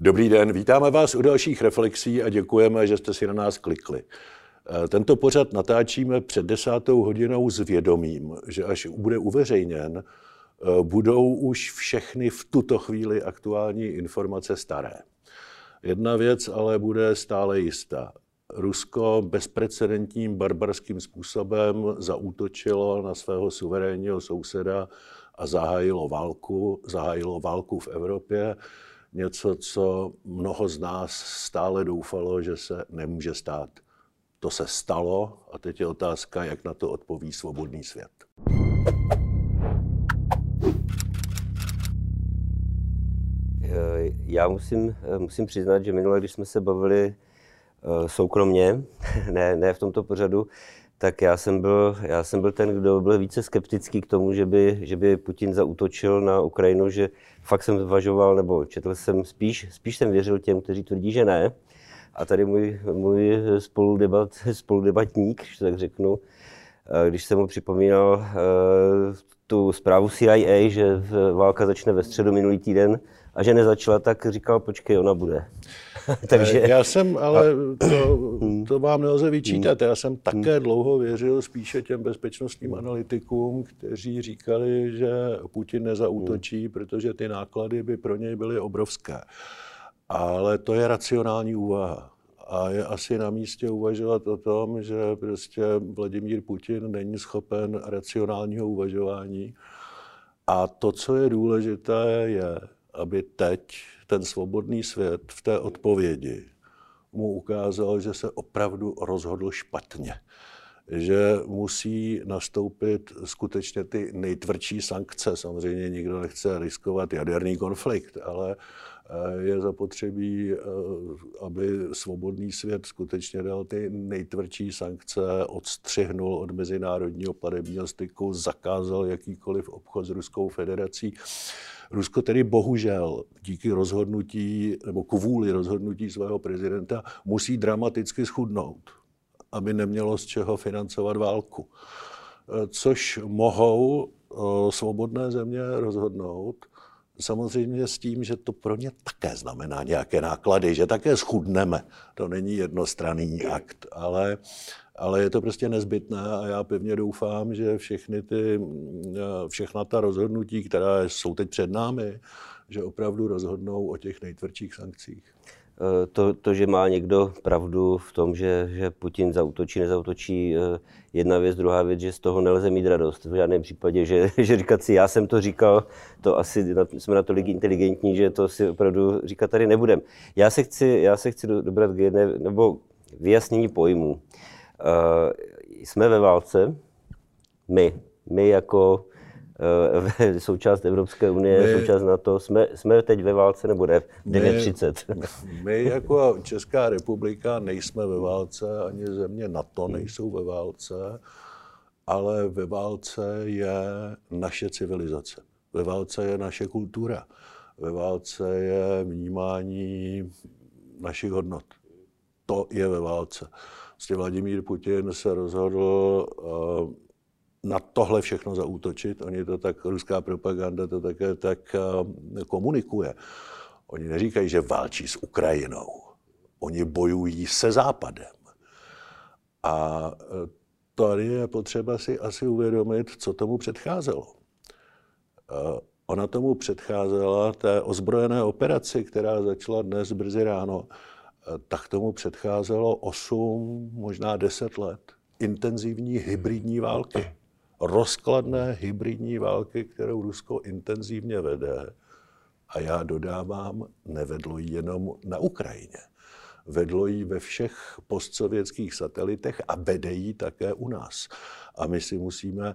Dobrý den, vítáme vás u dalších reflexí a děkujeme, že jste si na nás klikli. Eh, tento pořad natáčíme před desátou hodinou s vědomím, že až bude uveřejněn, eh, budou už všechny v tuto chvíli aktuální informace staré. Jedna věc ale bude stále jistá. Rusko bezprecedentním barbarským způsobem zaútočilo na svého suverénního souseda a zahájilo válku, zahájilo válku v Evropě, něco, co mnoho z nás stále doufalo, že se nemůže stát. To se stalo a teď je otázka, jak na to odpoví svobodný svět. Já musím, musím přiznat, že minule, když jsme se bavili eh, soukromně, ne, ne v tomto pořadu, tak já jsem, byl, já jsem byl ten, kdo byl více skeptický k tomu, že by, že by Putin zautočil na Ukrajinu, že fakt jsem zvažoval, nebo četl jsem spíš, spíš jsem věřil těm, kteří tvrdí, že ne. A tady můj, můj spoludebat, spoludebatník, když tak řeknu, eh, když jsem mu připomínal eh, tu zprávu CIA, že válka začne ve středu minulý týden a že nezačala, tak říkal, počkej, ona bude. Takže... Já jsem, ale to, to vám nelze vyčítat. Já jsem také dlouho věřil spíše těm bezpečnostním analytikům, kteří říkali, že Putin nezautočí, protože ty náklady by pro něj byly obrovské. Ale to je racionální úvaha. A je asi na místě uvažovat o tom, že prostě Vladimír Putin není schopen racionálního uvažování. A to, co je důležité, je, aby teď ten svobodný svět v té odpovědi mu ukázal, že se opravdu rozhodl špatně. Že musí nastoupit skutečně ty nejtvrdší sankce. Samozřejmě nikdo nechce riskovat jaderný konflikt, ale eh, je zapotřebí, eh, aby svobodný svět skutečně dal ty nejtvrdší sankce, odstřihnul od mezinárodního platebního styku, zakázal jakýkoliv obchod s Ruskou federací. Rusko tedy bohužel díky rozhodnutí nebo kvůli rozhodnutí svého prezidenta musí dramaticky schudnout, aby nemělo z čeho financovat válku. Což mohou svobodné země rozhodnout, samozřejmě s tím, že to pro ně také znamená nějaké náklady, že také schudneme. To není jednostranný akt, ale ale je to prostě nezbytné a já pevně doufám, že všechny ty, všechna ta rozhodnutí, která jsou teď před námi, že opravdu rozhodnou o těch nejtvrdších sankcích. Eh, to, to, že má někdo pravdu v tom, že, že Putin zautočí, nezautočí, eh, jedna věc, druhá věc, že z toho nelze mít radost. V žádném případě, že, že říkat si, já jsem to říkal, to asi jsme natolik inteligentní, že to si opravdu říkat tady nebudem. Já se chci, já se chci dobrat k jedné, nebo vyjasnění pojmu. Uh, jsme ve válce, my, my jako uh, součást Evropské unie, my, součást NATO, jsme, jsme teď ve válce nebo ne? 9.30. My, my jako Česká republika nejsme ve válce, ani země NATO nejsou ve válce, ale ve válce je naše civilizace. Ve válce je naše kultura. Ve válce je vnímání našich hodnot. To je ve válce. Vlastně Vladimír Putin se rozhodl uh, na tohle všechno zaútočit. Oni to tak, ruská propaganda to také tak uh, komunikuje. Oni neříkají, že válčí s Ukrajinou. Oni bojují se Západem. A uh, tady je potřeba si asi uvědomit, co tomu předcházelo. Ona tomu předcházela té ozbrojené operaci, která začala dnes brzy ráno tak tomu předcházelo 8, možná 10 let intenzivní hybridní války. Rozkladné hybridní války, kterou Rusko intenzivně vede. A já dodávám, nevedlo ji jenom na Ukrajině. Vedlo ji ve všech postsovětských satelitech a vede ji také u nás. A my si musíme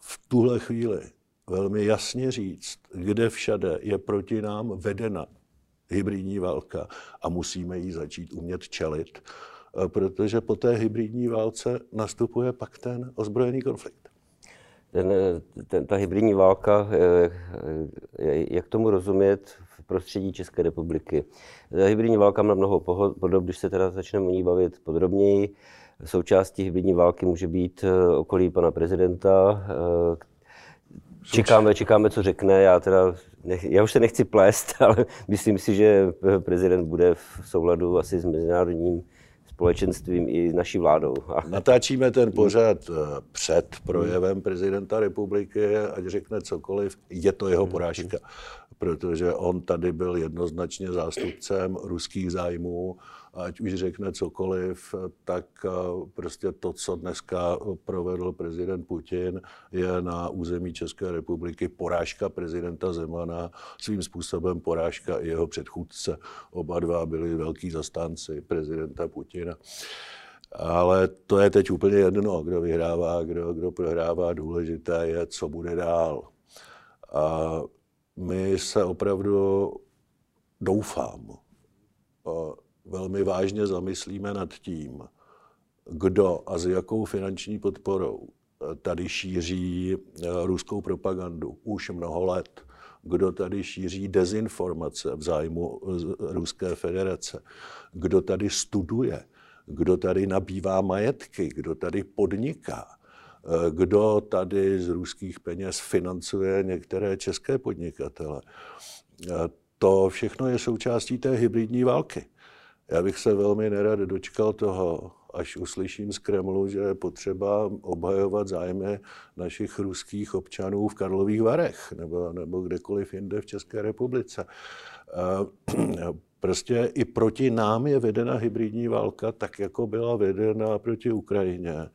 v tuhle chvíli velmi jasně říct, kde všade je proti nám vedena hybridní válka a musíme jí začít umět čelit, eh, protože po té hybridní válce nastupuje pak ten ozbrojený konflikt. Ten, ten, ta hybridní válka, eh, jak tomu rozumět v prostředí České republiky? Ta hybridní válka má mnoho podob, když se teda začneme o ní bavit podrobněji. Součástí hybridní války může být eh, okolí pana prezidenta. Čekáme, čekáme, co řekne. Já teda já už se nechci plést, ale myslím si, že prezident bude v souladu asi s mezinárodním společenstvím i naší vládou. Natáčíme ten pořad eh, před projevem prezidenta republiky, ať řekne cokoliv, je to jeho porážka, protože on tady byl jednoznačně zástupcem ruských zájmů ať už řekne cokoliv, tak eh, prostě to, co dneska provedl prezident Putin, je na území České republiky porážka prezidenta Zemana, svým způsobem porážka i jeho předchůdce. Oba dva byli velký zastánci prezidenta Putina. Ale to je teď úplně jedno, kdo vyhrává, kdo, kdo prohrává. Důležité je, co bude dál. A my se opravdu, doufám, velmi vážně zamyslíme nad tím, kdo a s jakou finanční podporou tady šíří eh, ruskou propagandu už mnoho let, kdo tady šíří dezinformace v zájmu eh, Ruské federace, kdo tady studuje, kdo tady nabývá majetky, kdo tady podniká, eh, kdo tady z ruských peněz financuje některé české podnikatele. To všechno je součástí té hybridní války. Já bych se velmi nerad dočkal toho, až uslyším z Kremlu, že je potřeba obhajovat zájmy našich ruských občanů v Karlových Varech nebo, nebo kdekoliv jinde v České republice. Prostě i proti nám je vedena hybridní válka, tak jako byla vedena proti Ukrajině.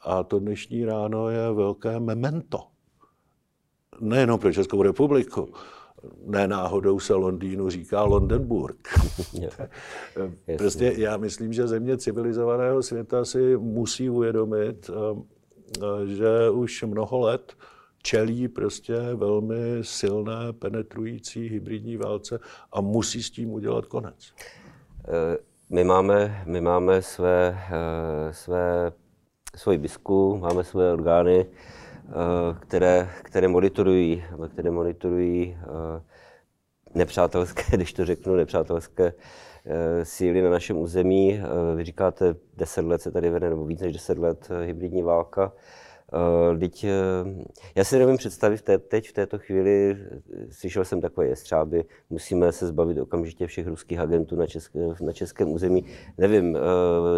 A to dnešní ráno je velké memento. Nejenom pro Českou republiku, ne náhodou se Londýnu říká Londenburg. prostě já myslím, že země civilizovaného světa si musí uvědomit, eh, eh, že už mnoho let čelí prostě velmi silné, penetrující hybridní válce a musí s tím udělat konec. Eh, my máme, my máme své, své, svoji bisku, máme své orgány, Eh, které, které monitorují, které monitorují eh, nepřátelské, když to řeknu, nepřátelské eh, síly na našem území. Vy říkáte, 10 let se tady vede, nebo víc než 10 let hybridní válka. Teď, já si nevím představit te, teď v této chvíli, slyšel jsem takové jestřáby, musíme se zbavit okamžitě všech ruských agentů na, české, na českém území. Nevím,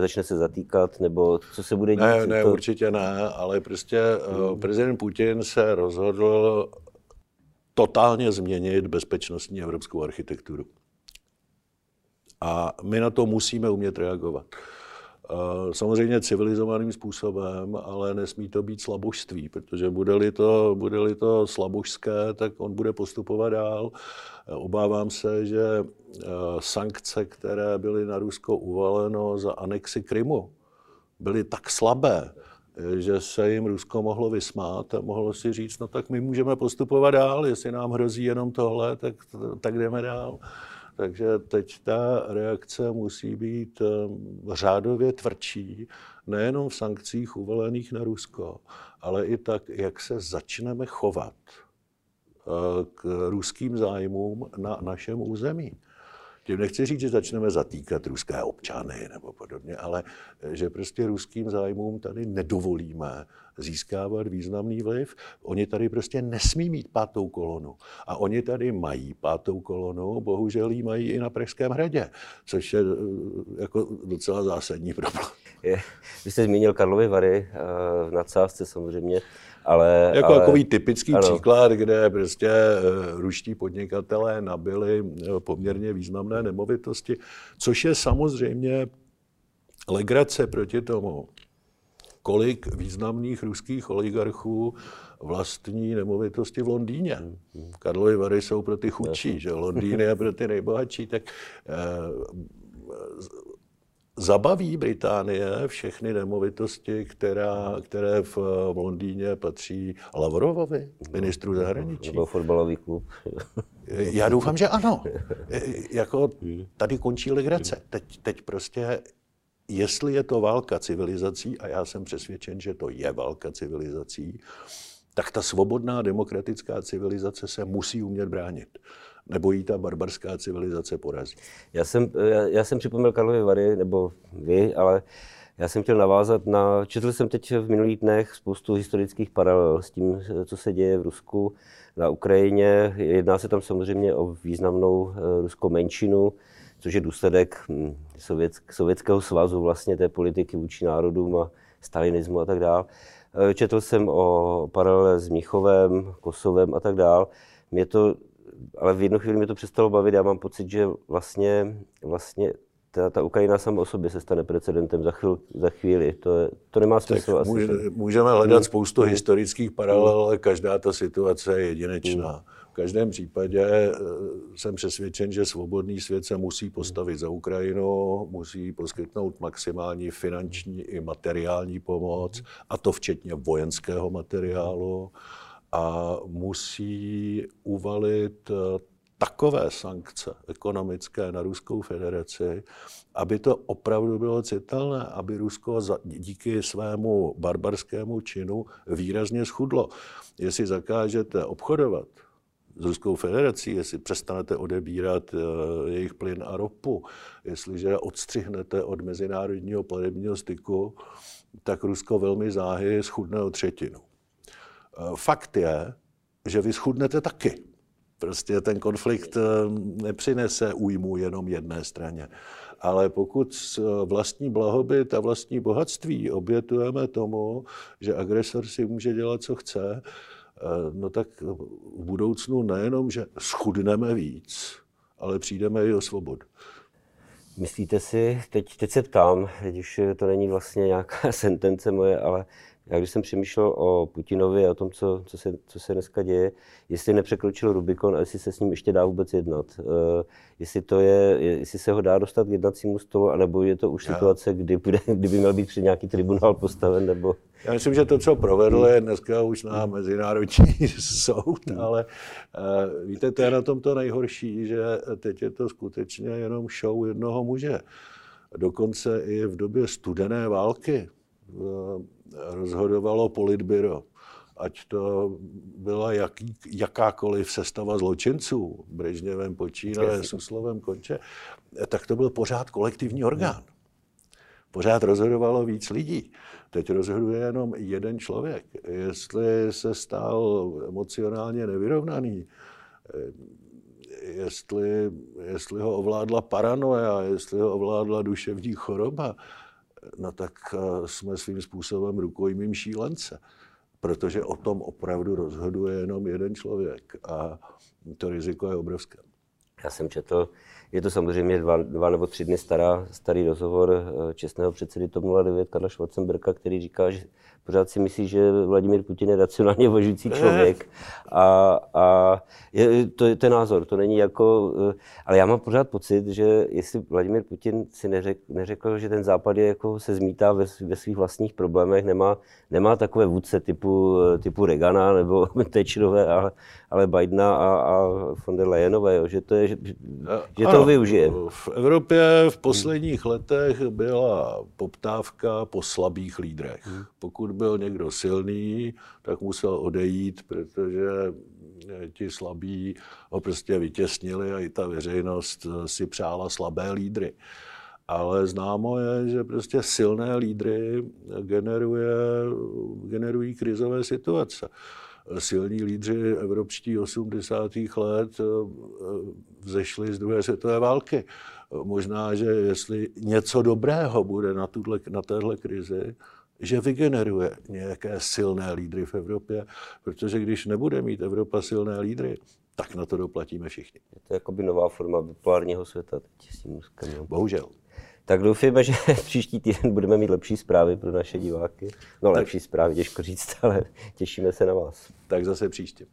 začne se zatýkat, nebo co se bude dít? Ne, ne, to... určitě ne, ale prostě hmm. prezident Putin se rozhodl totálně změnit bezpečnostní evropskou architekturu. A my na to musíme umět reagovat. Samozřejmě civilizovaným způsobem, ale nesmí to být slabožství, protože bude-li to, bude-li to slabožské, tak on bude postupovat dál. Obávám se, že eh, sankce, které byly na Rusko uvaleno za anexi Krymu, byly tak slabé, že se jim Rusko mohlo vysmát a mohlo si říct, no tak my můžeme postupovat dál, jestli nám hrozí jenom tohle, tak, tak jdeme dál. Takže teď ta reakce musí být eh, řádově tvrdší, nejenom v sankcích uvalených na Rusko, ale i tak, jak se začneme chovat eh, k ruským zájmům na našem území. Tím nechci říct, že začneme zatýkat ruské občany nebo podobně, ale eh, že prostě ruským zájmům tady nedovolíme získávat významný vliv. Oni tady prostě nesmí mít pátou kolonu. A oni tady mají pátou kolonu, bohužel ji mají i na Pražském hradě, což je eh, jako docela zásadní problém. Je, vy jste zmínil Karlovy Vary eh, v nadsázce samozřejmě. Ale, jako ale, takový typický ano. příklad, kde prostě eh, ruští podnikatelé nabili poměrně významné nemovitosti, což je samozřejmě legrace proti tomu, kolik významných ruských oligarchů vlastní nemovitosti v Londýně. Karlovy Vary jsou pro ty chudší, že Londýn je pro ty nejbohatší, tak eh, zabaví Británie všechny nemovitosti, která, které v, v Londýně patří Lavrovovi, ministru zahraničí. Nebo fotbalový klub. Já doufám, že ano. Jako tady končí legrace. Teď, teď prostě jestli je to válka civilizací, a já jsem přesvědčen, že to je válka civilizací, tak ta svobodná demokratická civilizace se musí umět bránit. Nebo jí ta barbarská civilizace porazí. Já jsem, já, já jsem připomněl Karlovy Vary, nebo vy, ale Já jsem chtěl navázat na, četl jsem teď v minulých dnech spoustu historických paralel s tím, co se děje v Rusku, na Ukrajině. Jedná se tam samozřejmě o významnou eh, ruskou menšinu, což je důsledek hm, Sovětského svazu, vlastně té politiky vůči národům a stalinismu a tak dále. Eh, četl jsem o paralele s Mnichovem, Kosovem a tak dále. Mě to, ale v jednu chvíli mě to přestalo bavit. Já mám pocit, že vlastně, vlastně ta, ta Ukrajina sama o sobě se stane precedentem za, chvíli. Za chvíli. To, je, to nemá smysl. Tak asi. Může, můžeme hledat hmm. spoustu hmm. historických paralel, ale každá ta situace je jedinečná. Hmm. V každém případě eh, jsem přesvědčen, že svobodný svět se musí postavit za Ukrajinu, musí poskytnout maximální finanční i materiální pomoc, a to včetně vojenského materiálu, a musí uvalit eh, takové sankce ekonomické na Ruskou federaci, aby to opravdu bylo citelné, aby Rusko díky svému barbarskému činu výrazně schudlo. Jestli zakážete obchodovat s Ruskou federací, jestli přestanete odebírat eh, jejich plyn a ropu, jestliže odstřihnete od mezinárodního platebního styku, tak Rusko velmi záhy schudne o třetinu. Eh, fakt je, že vy schudnete taky. Prostě ten konflikt eh, nepřinese újmu jenom jedné straně. Ale pokud vlastní blahobyt a vlastní bohatství obětujeme tomu, že agresor si může dělat, co chce, eh, no tak v budoucnu nejenom, že schudneme víc, ale přijdeme i o svobodu. Myslíte si, teď, teď se ptám, když to není vlastně nějaká sentence moje, ale já když jsem přemýšlel o Putinovi a o tom, co, co, se, co se dneska děje, jestli nepřekročil Rubikon a jestli se s ním ještě dá vůbec jednat. Uh, jestli, to je, jestli se ho dá dostat k jednacímu stolu, anebo je to už Já. situace, kdy, bude, kdyby měl být před nějaký tribunál postaven, nebo... Já myslím, že to, co provedl, je dneska už na mezinárodní soud, hmm. ale uh, víte, to je na tom to nejhorší, že teď je to skutečně jenom show jednoho muže. Dokonce i v době studené války rozhodovalo politbyro. Ať to byla jaký, jakákoliv sestava zločinců, Brežněvem počínaje, Suslovem konče, tak to byl pořád kolektivní orgán. Pořád rozhodovalo víc lidí. Teď rozhoduje jenom jeden člověk. Jestli se stal emocionálně nevyrovnaný, jestli, jestli ho ovládla paranoia, jestli ho ovládla duševní choroba, no tak eh, jsme svým způsobem rukojmím šílence, protože o tom opravdu rozhoduje jenom jeden člověk a to riziko je obrovské. Já jsem četl, je to samozřejmě dva, dva nebo tři dny stará, starý rozhovor eh, čestného předsedy TOP 09 Karla Schwarzenberga, který říká, že pořád si myslí, že Vladimír Putin je racionálně uvažující člověk. A, a je, to je ten názor, to není jako... Eh, ale já mám pořád pocit, že jestli Vladimír Putin si neřek, neřekl, že ten západ je jako se zmítá ve, ve svých vlastních problémech, nemá, nemá takové vůdce typu, eh, typu Regana nebo Thatcherové, ale, ale Bidena a, a von der Leyenové, jo, že to, je, že, že to využije. V Evropě v posledních letech byla poptávka po slabých lídrech. Hmm. Pokud byl někdo silný, tak musel odejít, protože ti slabí ho prostě vytěsnili a i ta veřejnost si přála slabé lídry. Ale známo je, že prostě silné lídry generuje, generují krizové situace. Silní lídři evropští 80. let eh, vzešli z druhé světové války. Možná, že jestli něco dobrého bude na, tuhle, na téhle krizi, že vygeneruje nějaké silné lídry v Evropě, protože když nebude mít Evropa silné lídry, tak na to doplatíme všichni. Je to jako by nová forma bipolárního světa teď s tím. Bohužel. Tak doufejme, že příští týden budeme mít lepší zprávy pro naše diváky. No tak. lepší zprávy, těžko říct, ale těšíme se na vás. Tak zase příště.